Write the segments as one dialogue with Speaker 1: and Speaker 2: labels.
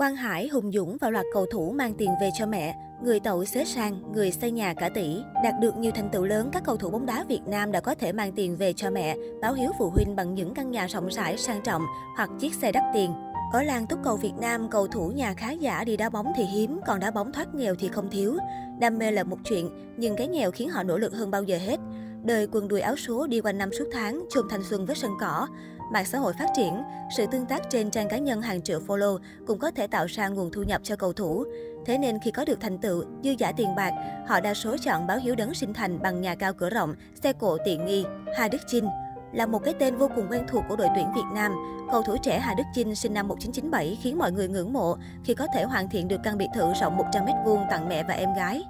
Speaker 1: Quang Hải, Hùng Dũng và loạt cầu thủ mang tiền về cho mẹ, người tậu xế sang, người xây nhà cả tỷ. Đạt được nhiều thành tựu lớn, các cầu thủ bóng đá Việt Nam đã có thể mang tiền về cho mẹ, báo hiếu phụ huynh bằng những căn nhà rộng rãi sang trọng hoặc chiếc xe đắt tiền. Ở làng túc cầu Việt Nam, cầu thủ nhà khá giả đi đá bóng thì hiếm, còn đá bóng thoát nghèo thì không thiếu. Đam mê là một chuyện, nhưng cái nghèo khiến họ nỗ lực hơn bao giờ hết. Đời quần đùi áo số đi quanh năm suốt tháng, chôn thanh xuân với sân cỏ. Mạng xã hội phát triển, sự tương tác trên trang cá nhân hàng triệu follow cũng có thể tạo ra nguồn thu nhập cho cầu thủ. Thế nên khi có được thành tựu, dư giả tiền bạc, họ đa số chọn báo hiếu đấng sinh thành bằng nhà cao cửa rộng, xe cộ tiện nghi. Hà Đức Chinh là một cái tên vô cùng quen thuộc của đội tuyển Việt Nam. Cầu thủ trẻ Hà Đức Chinh sinh năm 1997 khiến mọi người ngưỡng mộ khi có thể hoàn thiện được căn biệt thự rộng 100m2 tặng mẹ và em gái.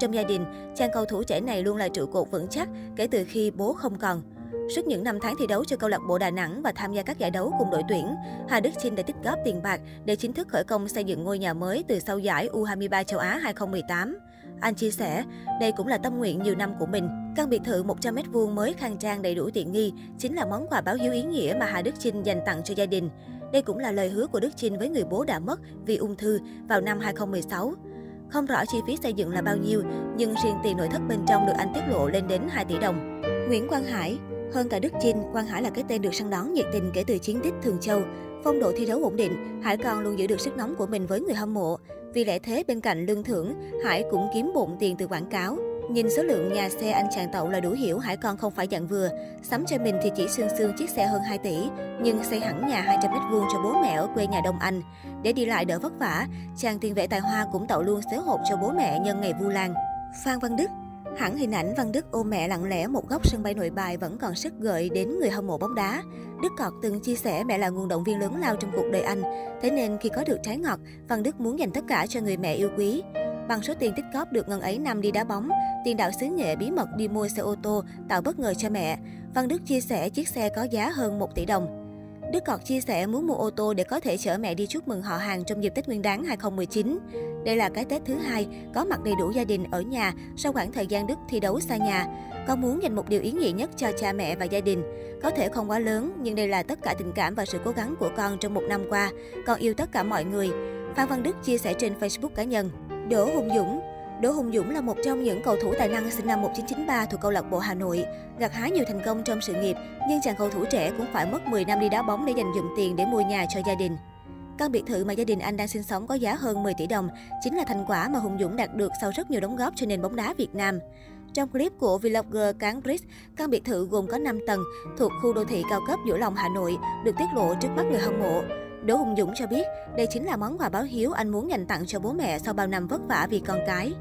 Speaker 1: Trong gia đình, chàng cầu thủ trẻ này luôn là trụ cột vững chắc kể từ khi bố không còn. Suốt những năm tháng thi đấu cho câu lạc bộ Đà Nẵng và tham gia các giải đấu cùng đội tuyển, Hà Đức Chinh đã tích góp tiền bạc để chính thức khởi công xây dựng ngôi nhà mới từ sau giải U23 châu Á 2018. Anh chia sẻ, đây cũng là tâm nguyện nhiều năm của mình. Căn biệt thự 100m2 mới khang trang đầy đủ tiện nghi chính là món quà báo hiếu ý nghĩa mà Hà Đức Chinh dành tặng cho gia đình. Đây cũng là lời hứa của Đức Chinh với người bố đã mất vì ung thư vào năm 2016. Không rõ chi phí xây dựng là bao nhiêu, nhưng riêng tiền nội thất bên trong được anh tiết lộ lên đến 2 tỷ đồng. Nguyễn Quang Hải hơn cả Đức Chinh, Quang Hải là cái tên được săn đón nhiệt tình kể từ chiến tích Thường Châu. Phong độ thi đấu ổn định, Hải còn luôn giữ được sức nóng của mình với người hâm mộ. Vì lẽ thế bên cạnh lương thưởng, Hải cũng kiếm bộn tiền từ quảng cáo. Nhìn số lượng nhà xe anh chàng tậu là đủ hiểu Hải con không phải dạng vừa. Sắm cho mình thì chỉ xương xương chiếc xe hơn 2 tỷ, nhưng xây hẳn nhà 200 mét vuông cho bố mẹ ở quê nhà Đông Anh. Để đi lại đỡ vất vả, chàng tiền vệ tài hoa cũng tậu luôn xế hộp cho bố mẹ nhân ngày Vu Lan. Phan Văn Đức Hẳn hình ảnh Văn Đức ôm mẹ lặng lẽ một góc sân bay nội bài vẫn còn sức gợi đến người hâm mộ bóng đá. Đức Cọt từng chia sẻ mẹ là nguồn động viên lớn lao trong cuộc đời anh. Thế nên khi có được trái ngọt, Văn Đức muốn dành tất cả cho người mẹ yêu quý. Bằng số tiền tích góp được ngân ấy năm đi đá bóng, tiền đạo xứ nghệ bí mật đi mua xe ô tô tạo bất ngờ cho mẹ. Văn Đức chia sẻ chiếc xe có giá hơn 1 tỷ đồng. Đức Cọt chia sẻ muốn mua ô tô để có thể chở mẹ đi chúc mừng họ hàng trong dịp Tết Nguyên đán 2019. Đây là cái Tết thứ hai có mặt đầy đủ gia đình ở nhà sau khoảng thời gian Đức thi đấu xa nhà. Con muốn dành một điều ý nghĩa nhất cho cha mẹ và gia đình. Có thể không quá lớn, nhưng đây là tất cả tình cảm và sự cố gắng của con trong một năm qua. Con yêu tất cả mọi người. Phan Văn Đức chia sẻ trên Facebook cá nhân. Đỗ Hùng Dũng Đỗ Hùng Dũng là một trong những cầu thủ tài năng sinh năm 1993 thuộc câu lạc bộ Hà Nội. Gặt hái nhiều thành công trong sự nghiệp, nhưng chàng cầu thủ trẻ cũng phải mất 10 năm đi đá bóng để dành dụm tiền để mua nhà cho gia đình. Căn biệt thự mà gia đình anh đang sinh sống có giá hơn 10 tỷ đồng, chính là thành quả mà Hùng Dũng đạt được sau rất nhiều đóng góp cho nền bóng đá Việt Nam. Trong clip của vlogger Cán Brix, căn biệt thự gồm có 5 tầng thuộc khu đô thị cao cấp giữa Long, Hà Nội, được tiết lộ trước mắt người hâm mộ. Đỗ Hùng Dũng cho biết, đây chính là món quà báo hiếu anh muốn dành tặng cho bố mẹ sau bao năm vất vả vì con cái.